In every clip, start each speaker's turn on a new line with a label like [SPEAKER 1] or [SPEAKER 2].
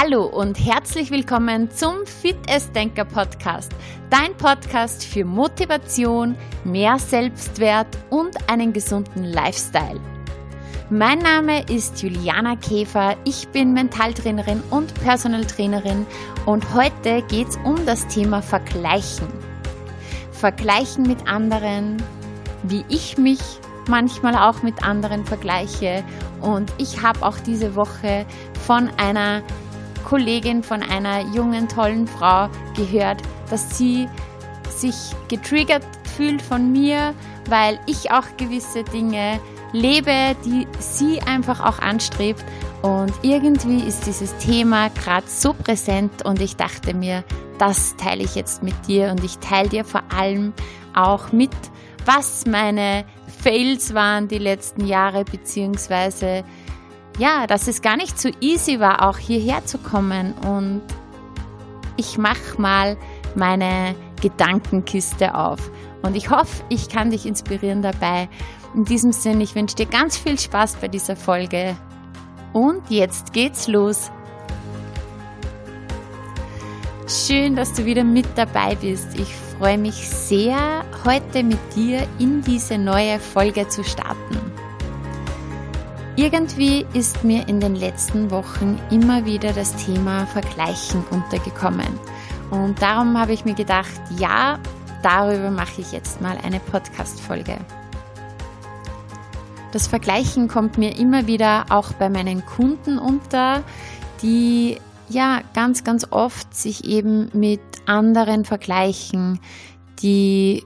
[SPEAKER 1] Hallo und herzlich willkommen zum Fit Denker Podcast, dein Podcast für Motivation, mehr Selbstwert und einen gesunden Lifestyle. Mein Name ist Juliana Käfer, ich bin Mentaltrainerin und Personal Trainerin und heute geht es um das Thema Vergleichen. Vergleichen mit anderen, wie ich mich manchmal auch mit anderen vergleiche und ich habe auch diese Woche von einer Kollegin von einer jungen, tollen Frau gehört, dass sie sich getriggert fühlt von mir, weil ich auch gewisse Dinge lebe, die sie einfach auch anstrebt. Und irgendwie ist dieses Thema gerade so präsent und ich dachte mir, das teile ich jetzt mit dir und ich teile dir vor allem auch mit, was meine Fails waren die letzten Jahre, beziehungsweise ja, dass es gar nicht so easy war, auch hierher zu kommen. Und ich mache mal meine Gedankenkiste auf. Und ich hoffe, ich kann dich inspirieren dabei. In diesem Sinne, ich wünsche dir ganz viel Spaß bei dieser Folge. Und jetzt geht's los. Schön, dass du wieder mit dabei bist. Ich freue mich sehr, heute mit dir in diese neue Folge zu starten. Irgendwie ist mir in den letzten Wochen immer wieder das Thema Vergleichen untergekommen. Und darum habe ich mir gedacht, ja, darüber mache ich jetzt mal eine Podcast-Folge. Das Vergleichen kommt mir immer wieder auch bei meinen Kunden unter, die ja ganz, ganz oft sich eben mit anderen vergleichen, die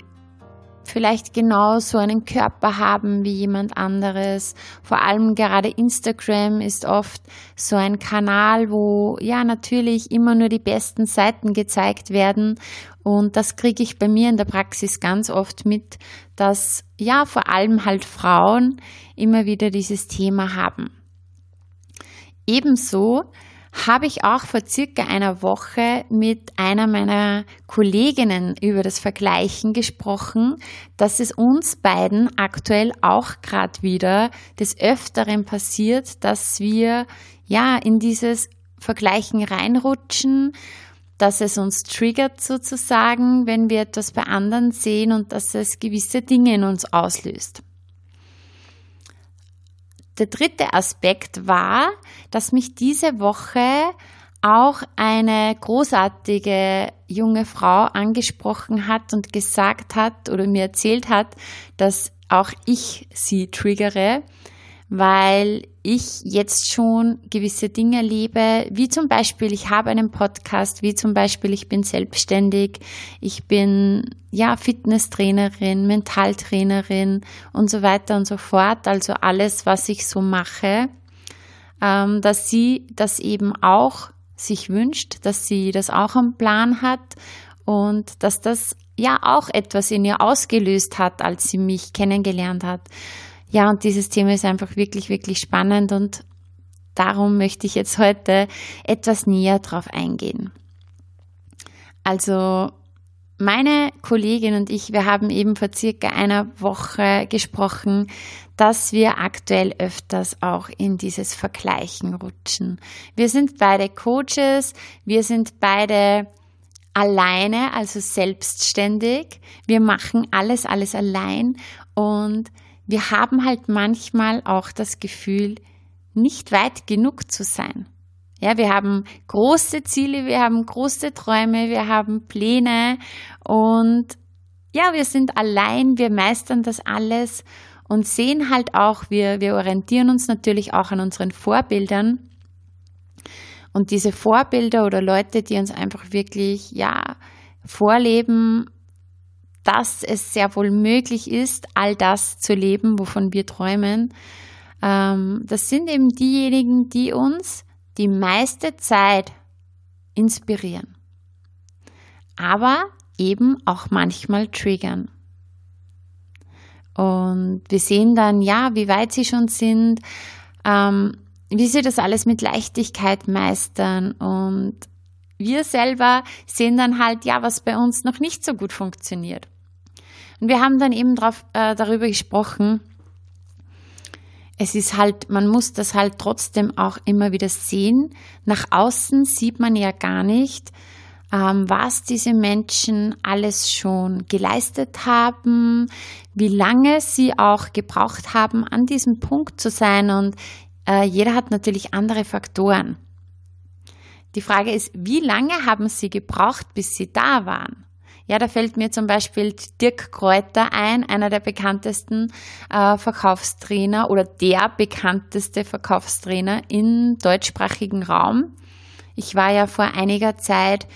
[SPEAKER 1] vielleicht genau so einen Körper haben wie jemand anderes. Vor allem gerade Instagram ist oft so ein Kanal, wo ja natürlich immer nur die besten Seiten gezeigt werden. Und das kriege ich bei mir in der Praxis ganz oft mit, dass ja vor allem halt Frauen immer wieder dieses Thema haben. Ebenso habe ich auch vor circa einer Woche mit einer meiner Kolleginnen über das Vergleichen gesprochen, dass es uns beiden aktuell auch gerade wieder des Öfteren passiert, dass wir ja in dieses Vergleichen reinrutschen, dass es uns triggert sozusagen, wenn wir etwas bei anderen sehen und dass es gewisse Dinge in uns auslöst. Der dritte Aspekt war, dass mich diese Woche auch eine großartige junge Frau angesprochen hat und gesagt hat oder mir erzählt hat, dass auch ich sie triggere weil ich jetzt schon gewisse Dinge lebe, wie zum Beispiel, ich habe einen Podcast, wie zum Beispiel, ich bin selbstständig, ich bin ja Fitnesstrainerin, Mentaltrainerin und so weiter und so fort. Also alles, was ich so mache, ähm, dass sie das eben auch sich wünscht, dass sie das auch am Plan hat und dass das ja auch etwas in ihr ausgelöst hat, als sie mich kennengelernt hat. Ja, und dieses Thema ist einfach wirklich, wirklich spannend und darum möchte ich jetzt heute etwas näher drauf eingehen. Also, meine Kollegin und ich, wir haben eben vor circa einer Woche gesprochen, dass wir aktuell öfters auch in dieses Vergleichen rutschen. Wir sind beide Coaches, wir sind beide alleine, also selbstständig. Wir machen alles, alles allein und wir haben halt manchmal auch das Gefühl, nicht weit genug zu sein. Ja, wir haben große Ziele, wir haben große Träume, wir haben Pläne und ja, wir sind allein, wir meistern das alles und sehen halt auch, wir, wir orientieren uns natürlich auch an unseren Vorbildern. Und diese Vorbilder oder Leute, die uns einfach wirklich, ja, vorleben, dass es sehr wohl möglich ist, all das zu leben, wovon wir träumen. Ähm, das sind eben diejenigen, die uns die meiste Zeit inspirieren, aber eben auch manchmal triggern. Und wir sehen dann, ja, wie weit sie schon sind, ähm, wie sie das alles mit Leichtigkeit meistern und wir selber sehen dann halt, ja, was bei uns noch nicht so gut funktioniert. Und wir haben dann eben drauf, äh, darüber gesprochen, es ist halt, man muss das halt trotzdem auch immer wieder sehen. Nach außen sieht man ja gar nicht, ähm, was diese Menschen alles schon geleistet haben, wie lange sie auch gebraucht haben, an diesem Punkt zu sein. Und äh, jeder hat natürlich andere Faktoren. Die Frage ist, wie lange haben sie gebraucht, bis sie da waren? Ja, da fällt mir zum Beispiel Dirk Kräuter ein, einer der bekanntesten äh, Verkaufstrainer oder der bekannteste Verkaufstrainer im deutschsprachigen Raum. Ich war ja vor einiger Zeit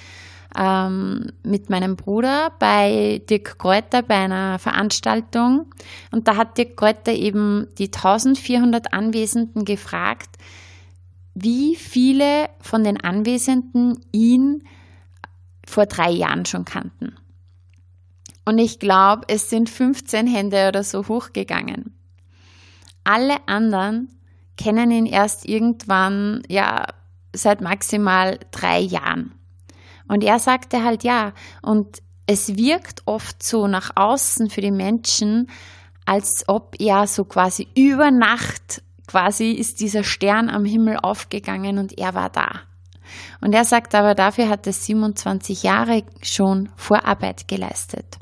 [SPEAKER 1] ähm, mit meinem Bruder bei Dirk Kräuter bei einer Veranstaltung und da hat Dirk Kräuter eben die 1400 Anwesenden gefragt, wie viele von den Anwesenden ihn vor drei Jahren schon kannten. Und ich glaube, es sind 15 Hände oder so hochgegangen. Alle anderen kennen ihn erst irgendwann, ja, seit maximal drei Jahren. Und er sagte halt ja. Und es wirkt oft so nach außen für die Menschen, als ob er so quasi über Nacht quasi ist dieser Stern am Himmel aufgegangen und er war da. Und er sagt aber, dafür hat er 27 Jahre schon Vorarbeit geleistet.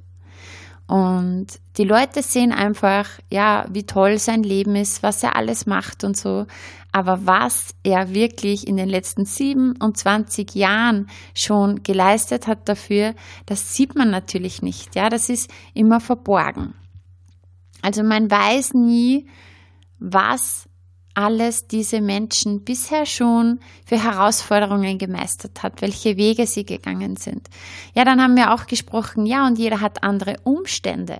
[SPEAKER 1] Und die Leute sehen einfach, ja, wie toll sein Leben ist, was er alles macht und so. Aber was er wirklich in den letzten 27 Jahren schon geleistet hat dafür, das sieht man natürlich nicht. Ja, das ist immer verborgen. Also man weiß nie, was alles diese Menschen bisher schon für Herausforderungen gemeistert hat, welche Wege sie gegangen sind. Ja, dann haben wir auch gesprochen, ja, und jeder hat andere Umstände.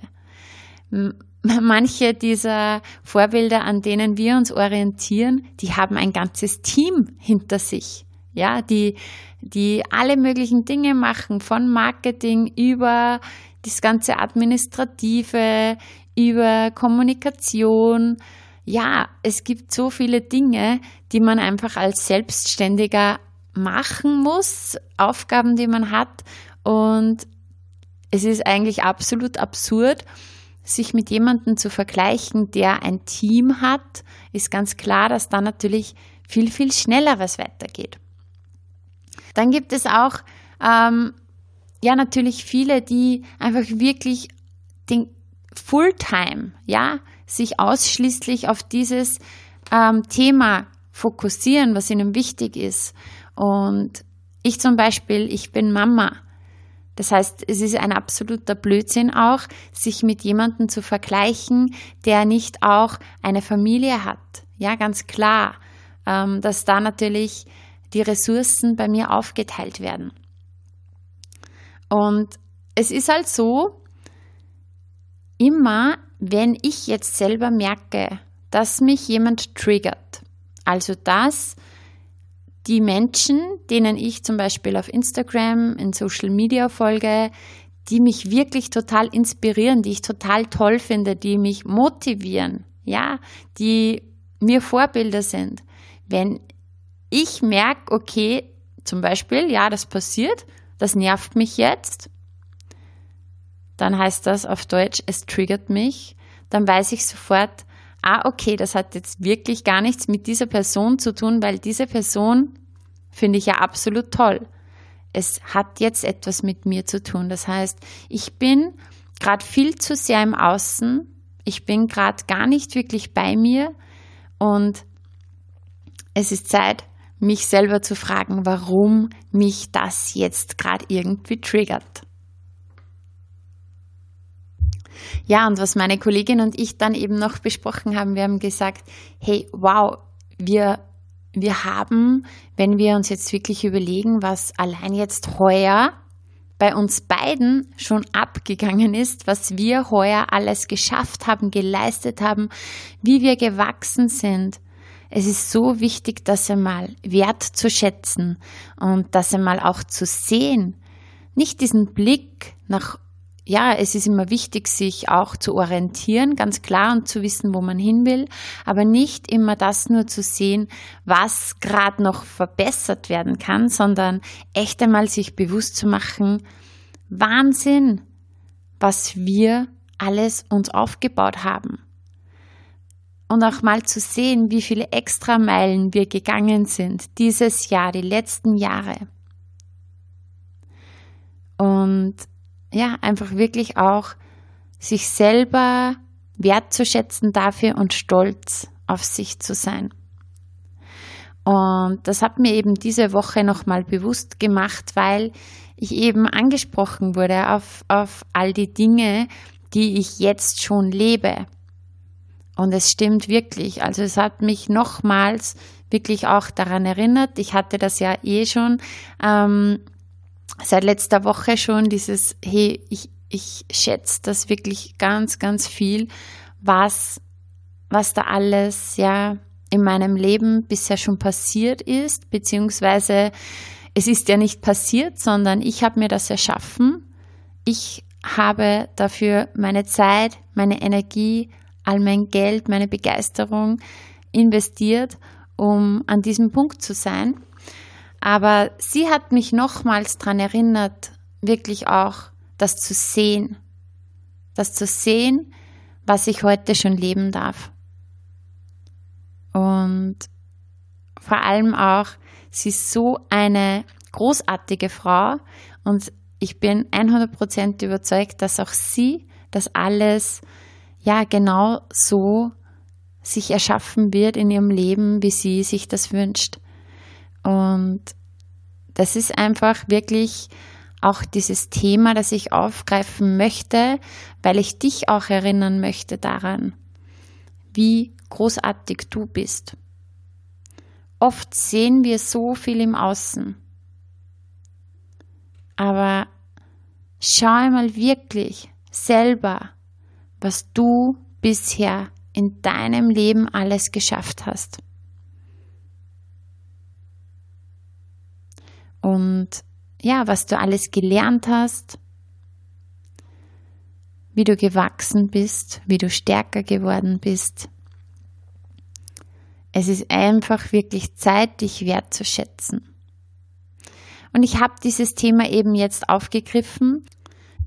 [SPEAKER 1] Manche dieser Vorbilder, an denen wir uns orientieren, die haben ein ganzes Team hinter sich. Ja, die, die alle möglichen Dinge machen, von Marketing über das ganze Administrative, über Kommunikation, ja, es gibt so viele Dinge, die man einfach als Selbstständiger machen muss, Aufgaben, die man hat. Und es ist eigentlich absolut absurd, sich mit jemandem zu vergleichen, der ein Team hat, ist ganz klar, dass da natürlich viel, viel schnelleres weitergeht. Dann gibt es auch, ähm, ja, natürlich viele, die einfach wirklich den Fulltime, ja, sich ausschließlich auf dieses ähm, Thema fokussieren, was ihnen wichtig ist. Und ich zum Beispiel, ich bin Mama. Das heißt, es ist ein absoluter Blödsinn auch, sich mit jemandem zu vergleichen, der nicht auch eine Familie hat. Ja, ganz klar, ähm, dass da natürlich die Ressourcen bei mir aufgeteilt werden. Und es ist halt so, immer wenn ich jetzt selber merke, dass mich jemand triggert, also dass die Menschen, denen ich zum Beispiel auf Instagram, in Social Media folge, die mich wirklich total inspirieren, die ich total toll finde, die mich motivieren, ja, die mir Vorbilder sind. Wenn ich merke, okay, zum Beispiel, ja, das passiert, das nervt mich jetzt, dann heißt das auf Deutsch, es triggert mich, dann weiß ich sofort, ah, okay, das hat jetzt wirklich gar nichts mit dieser Person zu tun, weil diese Person finde ich ja absolut toll. Es hat jetzt etwas mit mir zu tun. Das heißt, ich bin gerade viel zu sehr im Außen, ich bin gerade gar nicht wirklich bei mir und es ist Zeit, mich selber zu fragen, warum mich das jetzt gerade irgendwie triggert. Ja, und was meine Kollegin und ich dann eben noch besprochen haben, wir haben gesagt, hey, wow, wir, wir haben, wenn wir uns jetzt wirklich überlegen, was allein jetzt heuer bei uns beiden schon abgegangen ist, was wir heuer alles geschafft haben, geleistet haben, wie wir gewachsen sind. Es ist so wichtig, das einmal wertzuschätzen und das einmal auch zu sehen. Nicht diesen Blick nach ja, es ist immer wichtig, sich auch zu orientieren, ganz klar und zu wissen, wo man hin will, aber nicht immer das nur zu sehen, was gerade noch verbessert werden kann, sondern echt einmal sich bewusst zu machen, Wahnsinn, was wir alles uns aufgebaut haben. und auch mal zu sehen, wie viele Extrameilen wir gegangen sind dieses Jahr, die letzten Jahre. Und ja, einfach wirklich auch sich selber wertzuschätzen dafür und stolz auf sich zu sein. Und das hat mir eben diese Woche nochmal bewusst gemacht, weil ich eben angesprochen wurde auf, auf all die Dinge, die ich jetzt schon lebe. Und es stimmt wirklich. Also es hat mich nochmals wirklich auch daran erinnert. Ich hatte das ja eh schon ähm, seit letzter Woche schon dieses, hey, ich, ich schätze das wirklich ganz, ganz viel, was, was da alles, ja, in meinem Leben bisher schon passiert ist, beziehungsweise es ist ja nicht passiert, sondern ich habe mir das erschaffen. Ich habe dafür meine Zeit, meine Energie, all mein Geld, meine Begeisterung investiert, um an diesem Punkt zu sein. Aber sie hat mich nochmals daran erinnert, wirklich auch das zu sehen. Das zu sehen, was ich heute schon leben darf. Und vor allem auch, sie ist so eine großartige Frau und ich bin 100% überzeugt, dass auch sie das alles ja genau so sich erschaffen wird in ihrem Leben, wie sie sich das wünscht. Und das ist einfach wirklich auch dieses Thema, das ich aufgreifen möchte, weil ich dich auch erinnern möchte daran, wie großartig du bist. Oft sehen wir so viel im Außen. Aber schau einmal wirklich selber, was du bisher in deinem Leben alles geschafft hast. Und ja, was du alles gelernt hast, wie du gewachsen bist, wie du stärker geworden bist. Es ist einfach wirklich Zeit, dich wertzuschätzen. Und ich habe dieses Thema eben jetzt aufgegriffen,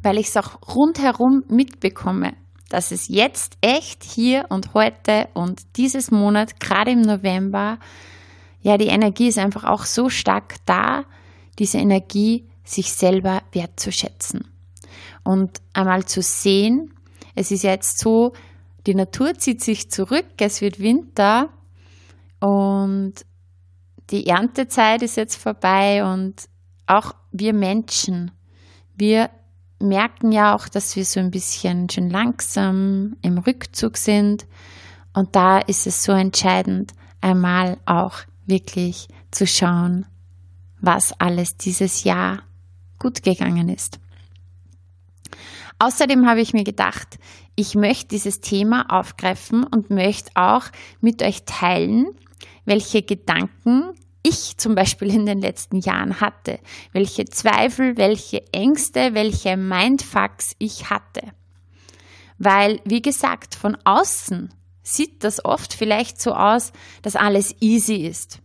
[SPEAKER 1] weil ich es auch rundherum mitbekomme dass es jetzt echt hier und heute und dieses Monat, gerade im November, ja, die Energie ist einfach auch so stark da, diese Energie sich selber wertzuschätzen. Und einmal zu sehen, es ist jetzt so, die Natur zieht sich zurück, es wird Winter und die Erntezeit ist jetzt vorbei und auch wir Menschen, wir merken ja auch, dass wir so ein bisschen schon langsam im Rückzug sind. Und da ist es so entscheidend, einmal auch wirklich zu schauen, was alles dieses Jahr gut gegangen ist. Außerdem habe ich mir gedacht, ich möchte dieses Thema aufgreifen und möchte auch mit euch teilen, welche Gedanken ich zum Beispiel in den letzten Jahren hatte, welche Zweifel, welche Ängste, welche Mindfucks ich hatte. Weil, wie gesagt, von außen sieht das oft vielleicht so aus, dass alles easy ist.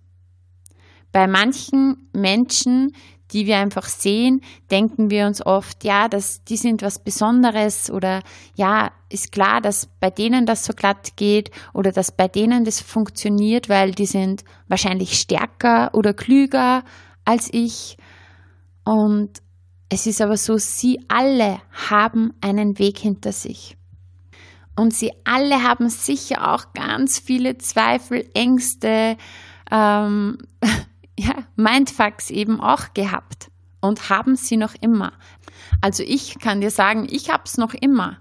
[SPEAKER 1] Bei manchen Menschen die wir einfach sehen, denken wir uns oft, ja, dass die sind was Besonderes oder ja, ist klar, dass bei denen das so glatt geht oder dass bei denen das funktioniert, weil die sind wahrscheinlich stärker oder klüger als ich. Und es ist aber so, sie alle haben einen Weg hinter sich. Und sie alle haben sicher auch ganz viele Zweifel, Ängste, ähm, ja, Mindfucks eben auch gehabt und haben sie noch immer. Also ich kann dir sagen, ich habe es noch immer,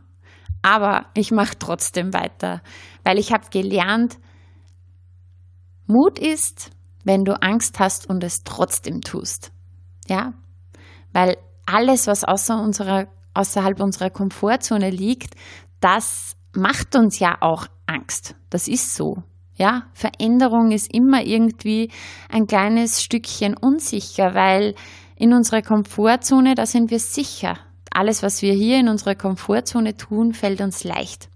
[SPEAKER 1] aber ich mache trotzdem weiter, weil ich habe gelernt, Mut ist, wenn du Angst hast und es trotzdem tust. Ja, weil alles, was außer unserer, außerhalb unserer Komfortzone liegt, das macht uns ja auch Angst. Das ist so. Ja, Veränderung ist immer irgendwie ein kleines Stückchen unsicher, weil in unserer Komfortzone, da sind wir sicher. Alles, was wir hier in unserer Komfortzone tun, fällt uns leicht.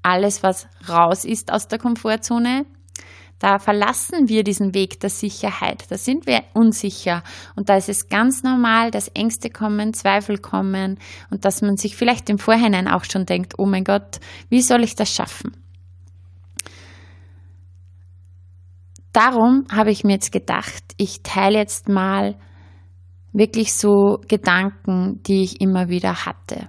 [SPEAKER 1] Alles, was raus ist aus der Komfortzone, da verlassen wir diesen Weg der Sicherheit. Da sind wir unsicher. Und da ist es ganz normal, dass Ängste kommen, Zweifel kommen und dass man sich vielleicht im Vorhinein auch schon denkt, oh mein Gott, wie soll ich das schaffen? Darum habe ich mir jetzt gedacht, ich teile jetzt mal wirklich so Gedanken, die ich immer wieder hatte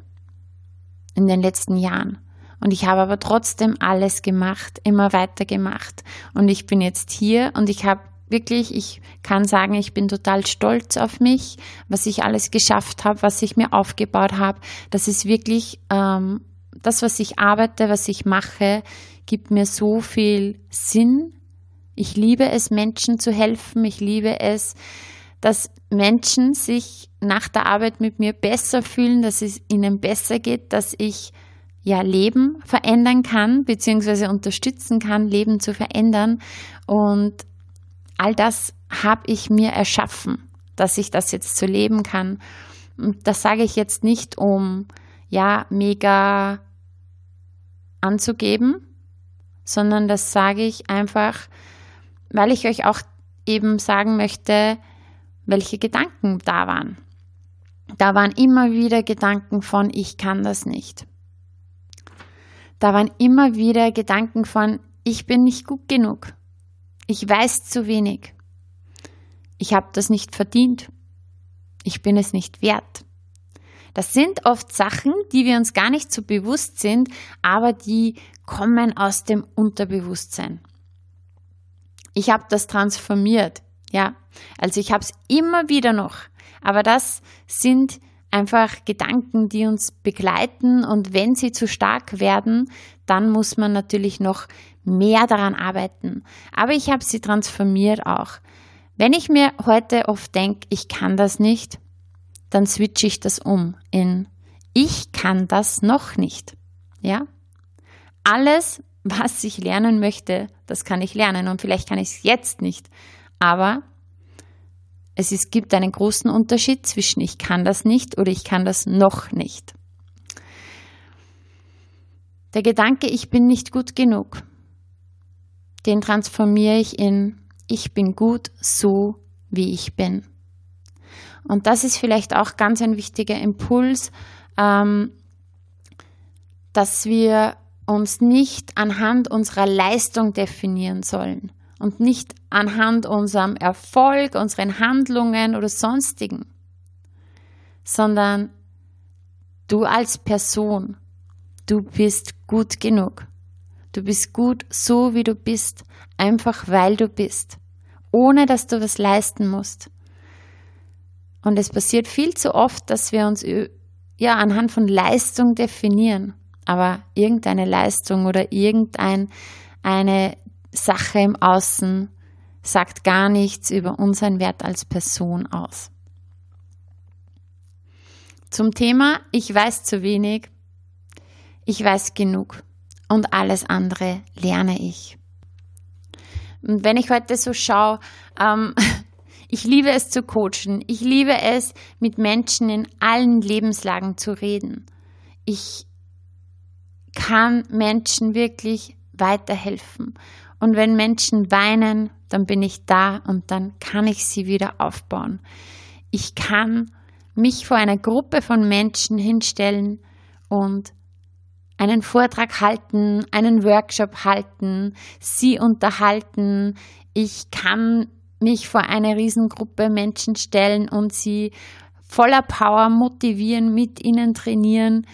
[SPEAKER 1] in den letzten Jahren. Und ich habe aber trotzdem alles gemacht, immer weiter gemacht. Und ich bin jetzt hier und ich habe wirklich, ich kann sagen, ich bin total stolz auf mich, was ich alles geschafft habe, was ich mir aufgebaut habe. Das ist wirklich ähm, das, was ich arbeite, was ich mache, gibt mir so viel Sinn. Ich liebe es, Menschen zu helfen. Ich liebe es, dass Menschen sich nach der Arbeit mit mir besser fühlen, dass es ihnen besser geht, dass ich ja Leben verändern kann, beziehungsweise unterstützen kann, Leben zu verändern. Und all das habe ich mir erschaffen, dass ich das jetzt so leben kann. Und das sage ich jetzt nicht, um ja mega anzugeben, sondern das sage ich einfach, weil ich euch auch eben sagen möchte, welche Gedanken da waren. Da waren immer wieder Gedanken von, ich kann das nicht. Da waren immer wieder Gedanken von, ich bin nicht gut genug. Ich weiß zu wenig. Ich habe das nicht verdient. Ich bin es nicht wert. Das sind oft Sachen, die wir uns gar nicht so bewusst sind, aber die kommen aus dem Unterbewusstsein. Ich habe das transformiert, ja. Also ich habe es immer wieder noch. Aber das sind einfach Gedanken, die uns begleiten und wenn sie zu stark werden, dann muss man natürlich noch mehr daran arbeiten. Aber ich habe sie transformiert auch. Wenn ich mir heute oft denke, ich kann das nicht, dann switche ich das um in ich kann das noch nicht. Ja? Alles, was ich lernen möchte, das kann ich lernen und vielleicht kann ich es jetzt nicht. Aber es ist, gibt einen großen Unterschied zwischen ich kann das nicht oder ich kann das noch nicht. Der Gedanke, ich bin nicht gut genug, den transformiere ich in ich bin gut so, wie ich bin. Und das ist vielleicht auch ganz ein wichtiger Impuls, ähm, dass wir uns nicht anhand unserer Leistung definieren sollen und nicht anhand unserem Erfolg, unseren Handlungen oder sonstigen, sondern du als Person, du bist gut genug. Du bist gut so, wie du bist, einfach weil du bist, ohne dass du was leisten musst. Und es passiert viel zu oft, dass wir uns ja anhand von Leistung definieren, aber irgendeine Leistung oder irgendeine Sache im Außen sagt gar nichts über unseren Wert als Person aus. Zum Thema Ich weiß zu wenig, ich weiß genug und alles andere lerne ich. Und wenn ich heute so schaue, ähm, ich liebe es zu coachen, ich liebe es mit Menschen in allen Lebenslagen zu reden. Ich kann Menschen wirklich weiterhelfen und wenn Menschen weinen, dann bin ich da und dann kann ich sie wieder aufbauen. Ich kann mich vor einer Gruppe von Menschen hinstellen und einen Vortrag halten, einen Workshop halten, sie unterhalten. Ich kann mich vor eine Riesengruppe Menschen stellen und sie voller Power motivieren, mit ihnen trainieren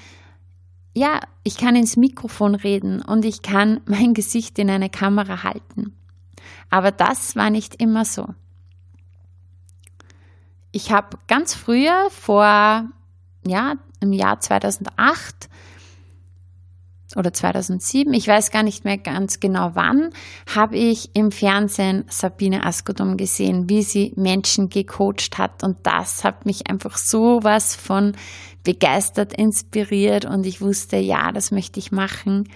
[SPEAKER 1] ja, ich kann ins Mikrofon reden und ich kann mein Gesicht in eine Kamera halten. Aber das war nicht immer so. Ich habe ganz früher, vor, ja, im Jahr 2008, oder 2007, ich weiß gar nicht mehr ganz genau wann, habe ich im Fernsehen Sabine Askodum gesehen, wie sie Menschen gecoacht hat. Und das hat mich einfach so was von begeistert, inspiriert. Und ich wusste, ja, das möchte ich machen,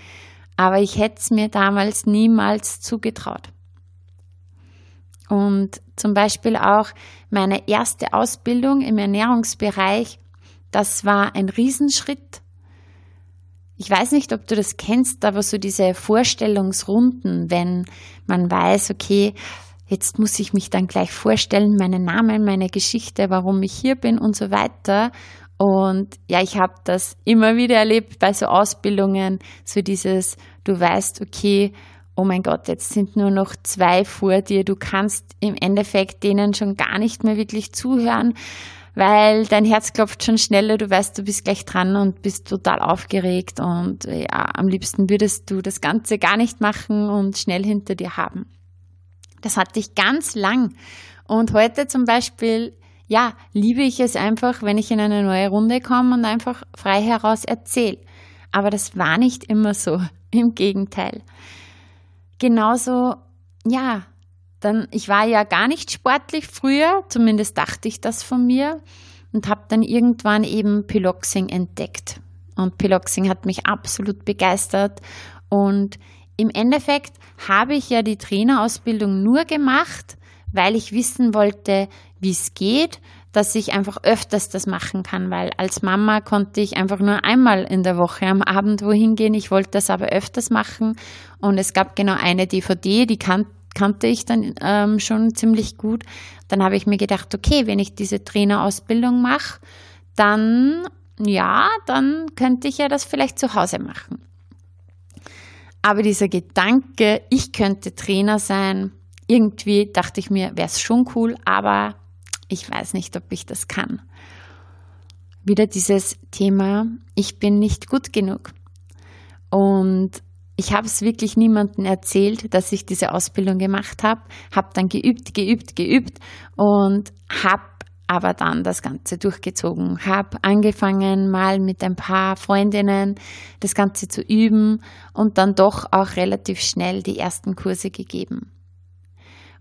[SPEAKER 1] aber ich hätte es mir damals niemals zugetraut. Und zum Beispiel auch meine erste Ausbildung im Ernährungsbereich, das war ein Riesenschritt ich weiß nicht, ob du das kennst, aber so diese Vorstellungsrunden, wenn man weiß, okay, jetzt muss ich mich dann gleich vorstellen, meinen Namen, meine Geschichte, warum ich hier bin und so weiter. Und ja, ich habe das immer wieder erlebt bei so Ausbildungen, so dieses, du weißt, okay, oh mein Gott, jetzt sind nur noch zwei vor dir, du kannst im Endeffekt denen schon gar nicht mehr wirklich zuhören, weil dein Herz klopft schon schneller, du weißt, du bist gleich dran und bist total aufgeregt und ja, am liebsten würdest du das Ganze gar nicht machen und schnell hinter dir haben. Das hatte ich ganz lang. Und heute zum Beispiel, ja, liebe ich es einfach, wenn ich in eine neue Runde komme und einfach frei heraus erzähle. Aber das war nicht immer so. Im Gegenteil genauso, ja, dann, ich war ja gar nicht sportlich früher, zumindest dachte ich das von mir und habe dann irgendwann eben Piloxing entdeckt. Und Piloxing hat mich absolut begeistert und im Endeffekt habe ich ja die Trainerausbildung nur gemacht, weil ich wissen wollte, wie es geht, dass ich einfach öfters das machen kann, weil als Mama konnte ich einfach nur einmal in der Woche am Abend wohin gehen. Ich wollte das aber öfters machen und es gab genau eine DVD, die kan kannte ich dann ähm, schon ziemlich gut. Dann habe ich mir gedacht, okay, wenn ich diese Trainerausbildung mache, dann ja, dann könnte ich ja das vielleicht zu Hause machen. Aber dieser Gedanke, ich könnte Trainer sein, irgendwie dachte ich mir, wäre es schon cool, aber ich weiß nicht, ob ich das kann. Wieder dieses Thema, ich bin nicht gut genug. Und ich habe es wirklich niemandem erzählt, dass ich diese Ausbildung gemacht habe, habe dann geübt, geübt, geübt und habe aber dann das Ganze durchgezogen, habe angefangen mal mit ein paar Freundinnen das Ganze zu üben und dann doch auch relativ schnell die ersten Kurse gegeben.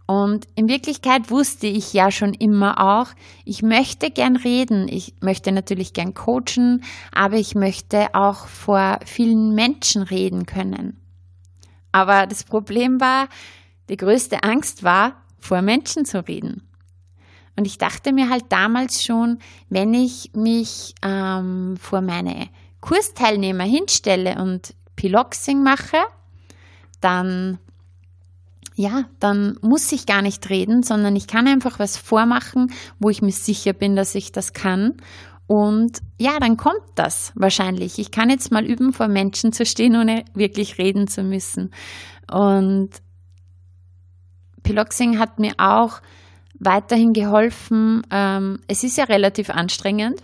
[SPEAKER 1] Und in Wirklichkeit wusste ich ja schon immer auch, ich möchte gern reden, ich möchte natürlich gern coachen, aber ich möchte auch vor vielen Menschen reden können. Aber das Problem war, die größte Angst war, vor Menschen zu reden. Und ich dachte mir halt damals schon, wenn ich mich ähm, vor meine Kursteilnehmer hinstelle und Piloxing mache, dann ja, dann muss ich gar nicht reden, sondern ich kann einfach was vormachen, wo ich mir sicher bin, dass ich das kann. Und ja, dann kommt das wahrscheinlich. Ich kann jetzt mal üben, vor Menschen zu stehen, ohne wirklich reden zu müssen. Und Piloxing hat mir auch weiterhin geholfen. Ähm, es ist ja relativ anstrengend.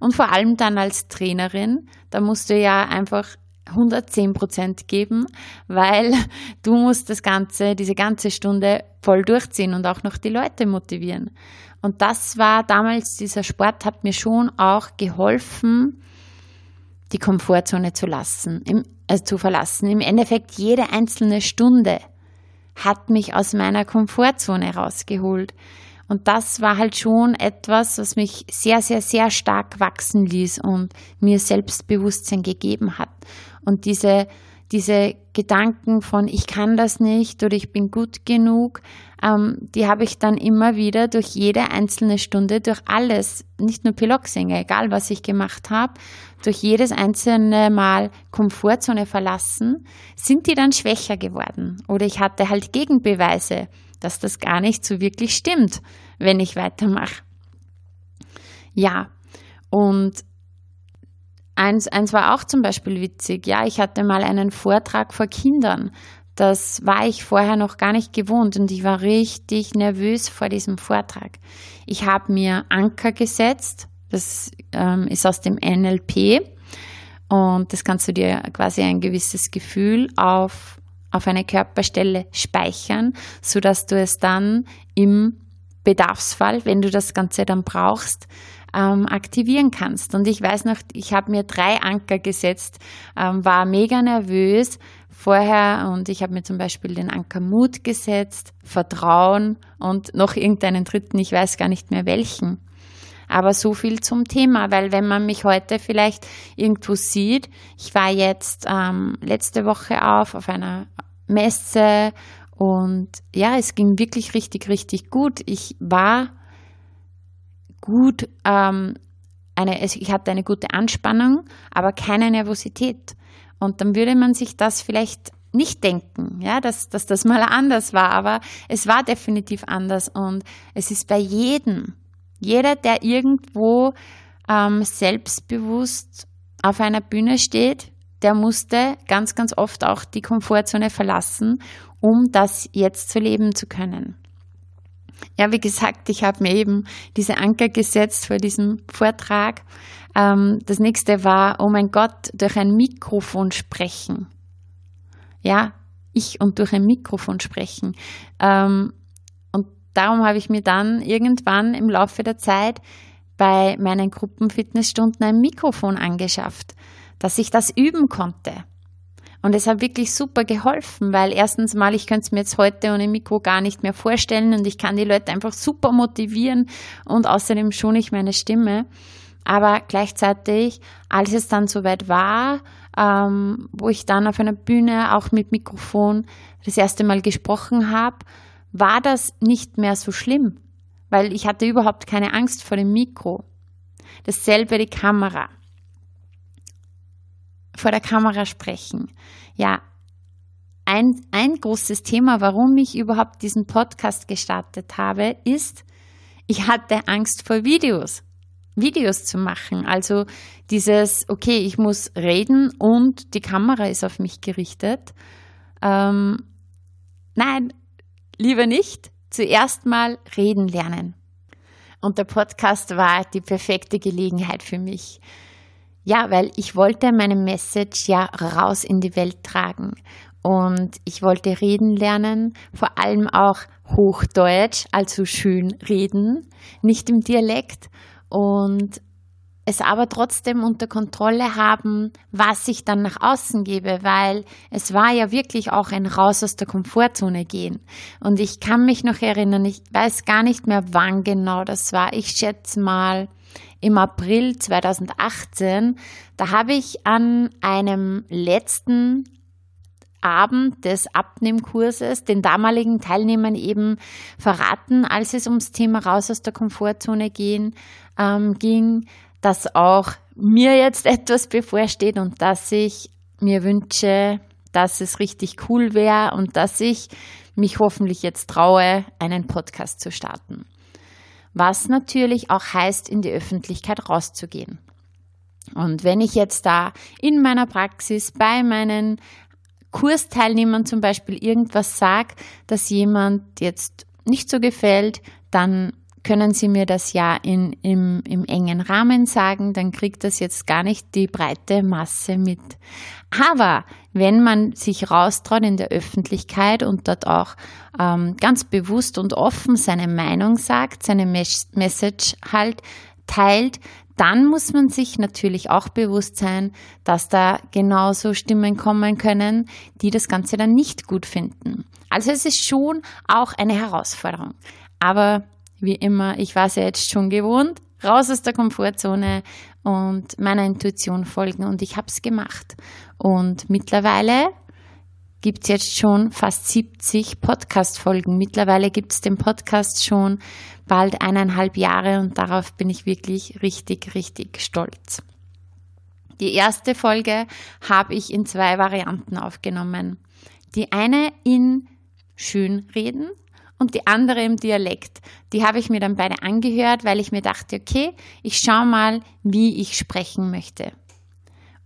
[SPEAKER 1] Und vor allem dann als Trainerin, da musst du ja einfach 110 Prozent geben, weil du musst das Ganze, diese ganze Stunde voll durchziehen und auch noch die Leute motivieren. Und das war damals, dieser Sport hat mir schon auch geholfen, die Komfortzone zu lassen, im, also zu verlassen. Im Endeffekt jede einzelne Stunde hat mich aus meiner Komfortzone rausgeholt. Und das war halt schon etwas, was mich sehr, sehr, sehr stark wachsen ließ und mir Selbstbewusstsein gegeben hat. Und diese, diese Gedanken von ich kann das nicht oder ich bin gut genug, ähm, die habe ich dann immer wieder durch jede einzelne Stunde, durch alles, nicht nur Piloxing, egal was ich gemacht habe, durch jedes einzelne Mal Komfortzone verlassen, sind die dann schwächer geworden. Oder ich hatte halt Gegenbeweise dass das gar nicht so wirklich stimmt, wenn ich weitermache. Ja, und eins, eins war auch zum Beispiel witzig. Ja, ich hatte mal einen Vortrag vor Kindern. Das war ich vorher noch gar nicht gewohnt und ich war richtig nervös vor diesem Vortrag. Ich habe mir Anker gesetzt. Das ähm, ist aus dem NLP. Und das kannst du dir quasi ein gewisses Gefühl auf auf eine Körperstelle speichern, so dass du es dann im Bedarfsfall, wenn du das Ganze dann brauchst, ähm, aktivieren kannst. Und ich weiß noch, ich habe mir drei Anker gesetzt, ähm, war mega nervös vorher und ich habe mir zum Beispiel den Anker Mut gesetzt, Vertrauen und noch irgendeinen dritten, ich weiß gar nicht mehr welchen. Aber so viel zum Thema, weil wenn man mich heute vielleicht irgendwo sieht, ich war jetzt ähm, letzte Woche auf, auf einer Messe und ja, es ging wirklich richtig, richtig gut. Ich war gut, ähm, eine, ich hatte eine gute Anspannung, aber keine Nervosität. Und dann würde man sich das vielleicht nicht denken, ja, dass, dass das mal anders war, aber es war definitiv anders und es ist bei jedem jeder, der irgendwo ähm, selbstbewusst auf einer Bühne steht, der musste ganz, ganz oft auch die Komfortzone verlassen, um das jetzt zu leben zu können. Ja, wie gesagt, ich habe mir eben diese Anker gesetzt vor diesem Vortrag. Ähm, das nächste war, oh mein Gott, durch ein Mikrofon sprechen. Ja, ich und durch ein Mikrofon sprechen. Ähm, und darum habe ich mir dann irgendwann im Laufe der Zeit bei meinen Gruppenfitnessstunden ein Mikrofon angeschafft, dass ich das üben konnte. Und es hat wirklich super geholfen, weil erstens mal, ich könnte es mir jetzt heute ohne Mikro gar nicht mehr vorstellen und ich kann die Leute einfach super motivieren und außerdem schone ich meine Stimme. Aber gleichzeitig, als es dann soweit war, ähm, wo ich dann auf einer Bühne auch mit Mikrofon das erste Mal gesprochen habe, war das nicht mehr so schlimm, weil ich hatte überhaupt keine Angst vor dem Mikro. Dasselbe die Kamera. Vor der Kamera sprechen. Ja, ein, ein großes Thema, warum ich überhaupt diesen Podcast gestartet habe, ist, ich hatte Angst vor Videos. Videos zu machen. Also dieses, okay, ich muss reden und die Kamera ist auf mich gerichtet. Ähm, nein, lieber nicht. Zuerst mal reden lernen. Und der Podcast war die perfekte Gelegenheit für mich. Ja, weil ich wollte meine Message ja raus in die Welt tragen. Und ich wollte reden lernen, vor allem auch Hochdeutsch, also schön reden, nicht im Dialekt und es aber trotzdem unter Kontrolle haben, was ich dann nach außen gebe, weil es war ja wirklich auch ein Raus aus der Komfortzone gehen. Und ich kann mich noch erinnern, ich weiß gar nicht mehr, wann genau das war. Ich schätze mal im April 2018. Da habe ich an einem letzten Abend des Abnehmkurses den damaligen Teilnehmern eben verraten, als es ums Thema raus aus der Komfortzone gehen ähm, ging, dass auch mir jetzt etwas bevorsteht und dass ich mir wünsche, dass es richtig cool wäre und dass ich mich hoffentlich jetzt traue, einen Podcast zu starten. Was natürlich auch heißt, in die Öffentlichkeit rauszugehen. Und wenn ich jetzt da in meiner Praxis bei meinen Kursteilnehmern zum Beispiel irgendwas sage, dass jemand jetzt nicht so gefällt, dann können Sie mir das ja in, im, im engen Rahmen sagen, dann kriegt das jetzt gar nicht die breite Masse mit. Aber wenn man sich raustraut in der Öffentlichkeit und dort auch ähm, ganz bewusst und offen seine Meinung sagt, seine Message halt teilt, dann muss man sich natürlich auch bewusst sein, dass da genauso Stimmen kommen können, die das Ganze dann nicht gut finden. Also es ist schon auch eine Herausforderung. Aber wie immer, ich war es ja jetzt schon gewohnt, raus aus der Komfortzone und meiner Intuition folgen und ich habe es gemacht. Und mittlerweile gibt es jetzt schon fast 70 Podcast-Folgen. Mittlerweile gibt es den Podcast schon bald eineinhalb Jahre und darauf bin ich wirklich richtig, richtig stolz. Die erste Folge habe ich in zwei Varianten aufgenommen. Die eine in Schönreden und die andere im Dialekt. Die habe ich mir dann beide angehört, weil ich mir dachte, okay, ich schaue mal, wie ich sprechen möchte.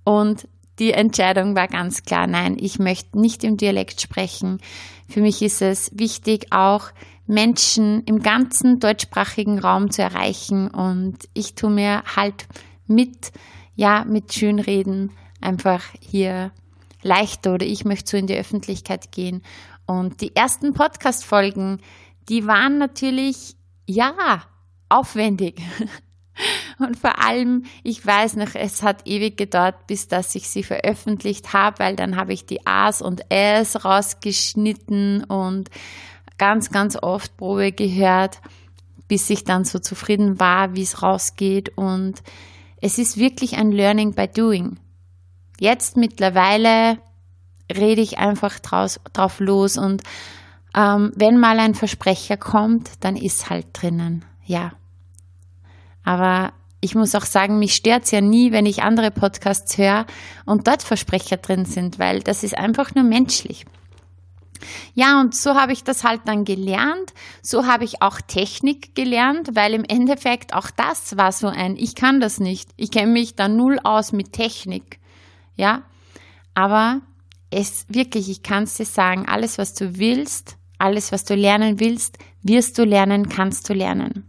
[SPEAKER 1] Und die Entscheidung war ganz klar, nein, ich möchte nicht im Dialekt sprechen. Für mich ist es wichtig, auch Menschen im ganzen deutschsprachigen Raum zu erreichen und ich tue mir halt mit, ja, mit Schönreden einfach hier leichter oder ich möchte so in die Öffentlichkeit gehen und die ersten Podcast-Folgen, die waren natürlich, ja, aufwendig. Und vor allem, ich weiß noch, es hat ewig gedauert, bis dass ich sie veröffentlicht habe, weil dann habe ich die A's und Ä's rausgeschnitten und ganz, ganz oft Probe gehört, bis ich dann so zufrieden war, wie es rausgeht. Und es ist wirklich ein Learning by Doing. Jetzt mittlerweile rede ich einfach draus, drauf los und ähm, wenn mal ein Versprecher kommt, dann ist halt drinnen, ja. Aber ich muss auch sagen, mich stört es ja nie, wenn ich andere Podcasts höre und dort Versprecher drin sind, weil das ist einfach nur menschlich. Ja, und so habe ich das halt dann gelernt. So habe ich auch Technik gelernt, weil im Endeffekt auch das war so ein, ich kann das nicht. Ich kenne mich da null aus mit Technik. Ja, Aber es wirklich, ich kann es dir sagen, alles, was du willst, alles, was du lernen willst, wirst du lernen, kannst du lernen.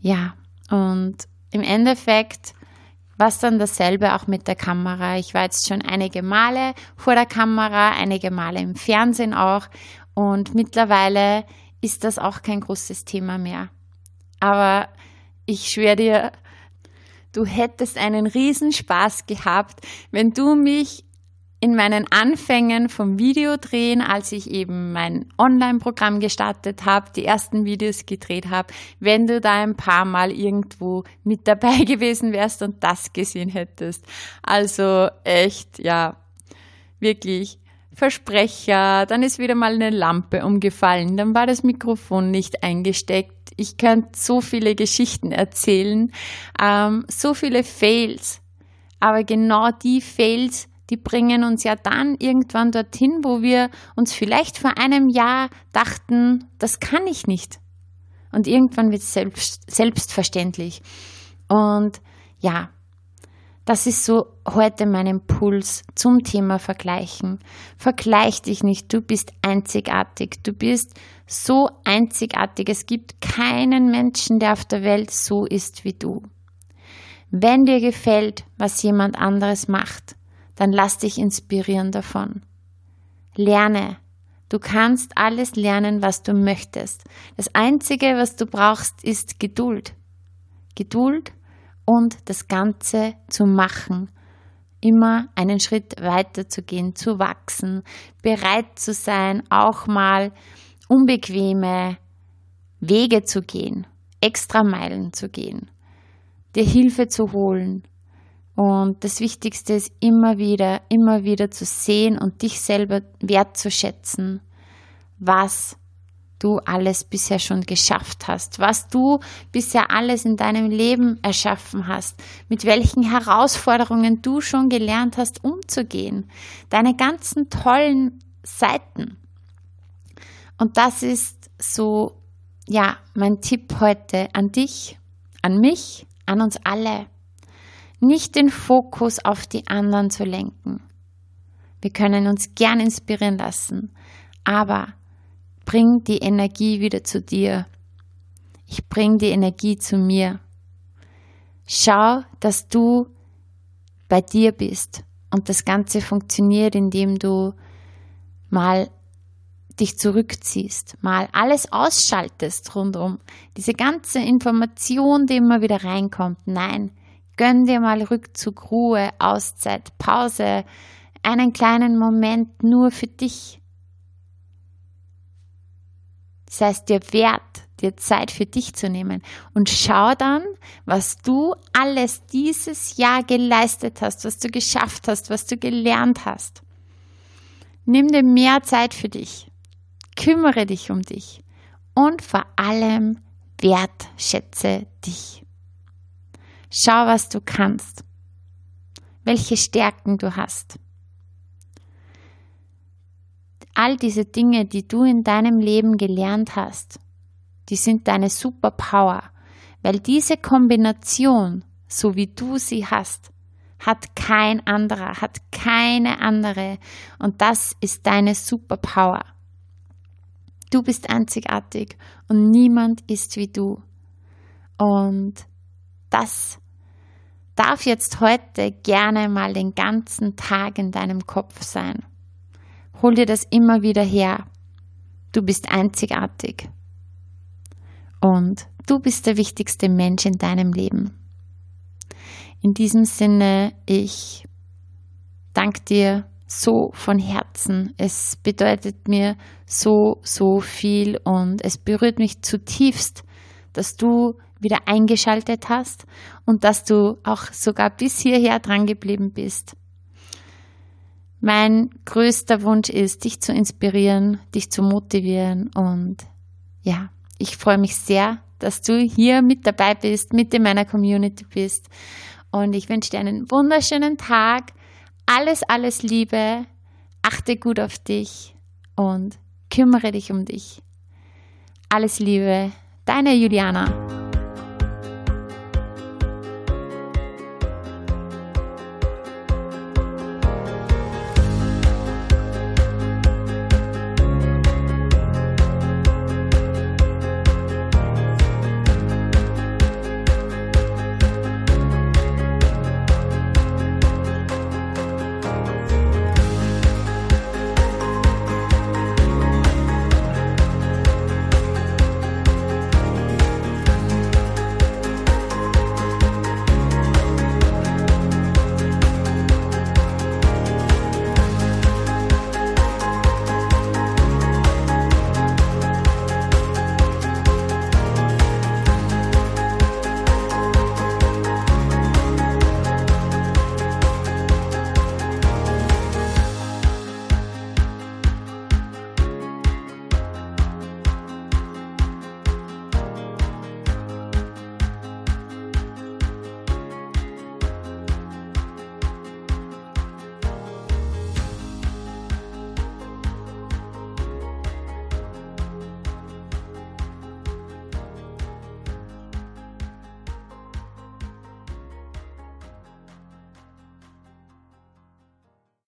[SPEAKER 1] Ja, und im Endeffekt war es dann dasselbe auch mit der Kamera. Ich war jetzt schon einige Male vor der Kamera, einige Male im Fernsehen auch und mittlerweile ist das auch kein großes Thema mehr. Aber ich schwöre dir, du hättest einen Riesenspaß gehabt, wenn du mich in meinen Anfängen vom Videodrehen, als ich eben mein Online-Programm gestartet habe, die ersten Videos gedreht habe, wenn du da ein paar Mal irgendwo mit dabei gewesen wärst und das gesehen hättest. Also echt, ja, wirklich Versprecher, dann ist wieder mal eine Lampe umgefallen, dann war das Mikrofon nicht eingesteckt. Ich könnte so viele Geschichten erzählen, ähm, so viele Fails. Aber genau die Fails, die bringen uns ja dann irgendwann dorthin, wo wir uns vielleicht vor einem Jahr dachten, das kann ich nicht. Und irgendwann wird es selbst, selbstverständlich. Und ja, das ist so heute mein Impuls zum Thema Vergleichen. Vergleich dich nicht, du bist einzigartig, du bist so einzigartig. Es gibt keinen Menschen, der auf der Welt so ist wie du. Wenn dir gefällt, was jemand anderes macht, dann lass dich inspirieren davon. Lerne. Du kannst alles lernen, was du möchtest. Das Einzige, was du brauchst, ist Geduld. Geduld und das Ganze zu machen. Immer einen Schritt weiter zu gehen, zu wachsen, bereit zu sein, auch mal unbequeme Wege zu gehen, extra Meilen zu gehen, dir Hilfe zu holen, und das Wichtigste ist immer wieder, immer wieder zu sehen und dich selber wertzuschätzen, was du alles bisher schon geschafft hast, was du bisher alles in deinem Leben erschaffen hast, mit welchen Herausforderungen du schon gelernt hast, umzugehen, deine ganzen tollen Seiten. Und das ist so, ja, mein Tipp heute an dich, an mich, an uns alle nicht den Fokus auf die anderen zu lenken. Wir können uns gern inspirieren lassen, aber bring die Energie wieder zu dir. Ich bring die Energie zu mir. Schau, dass du bei dir bist und das Ganze funktioniert, indem du mal dich zurückziehst, mal alles ausschaltest rundum. Diese ganze Information, die immer wieder reinkommt. Nein, Gönn dir mal Rückzug, Ruhe, Auszeit, Pause, einen kleinen Moment nur für dich. Sei es dir wert, dir Zeit für dich zu nehmen und schau dann, was du alles dieses Jahr geleistet hast, was du geschafft hast, was du gelernt hast. Nimm dir mehr Zeit für dich, kümmere dich um dich und vor allem wertschätze dich. Schau, was du kannst, welche Stärken du hast. All diese Dinge, die du in deinem Leben gelernt hast, die sind deine Superpower, weil diese Kombination, so wie du sie hast, hat kein anderer, hat keine andere und das ist deine Superpower. Du bist einzigartig und niemand ist wie du. Und das darf jetzt heute gerne mal den ganzen Tag in deinem Kopf sein. Hol dir das immer wieder her. Du bist einzigartig. Und du bist der wichtigste Mensch in deinem Leben. In diesem Sinne, ich danke dir so von Herzen. Es bedeutet mir so, so viel und es berührt mich zutiefst, dass du wieder eingeschaltet hast und dass du auch sogar bis hierher dran geblieben bist. Mein größter Wunsch ist, dich zu inspirieren, dich zu motivieren und ja, ich freue mich sehr, dass du hier mit dabei bist, mit in meiner Community bist und ich wünsche dir einen wunderschönen Tag. Alles, alles Liebe, achte gut auf dich und kümmere dich um dich. Alles Liebe, deine Juliana.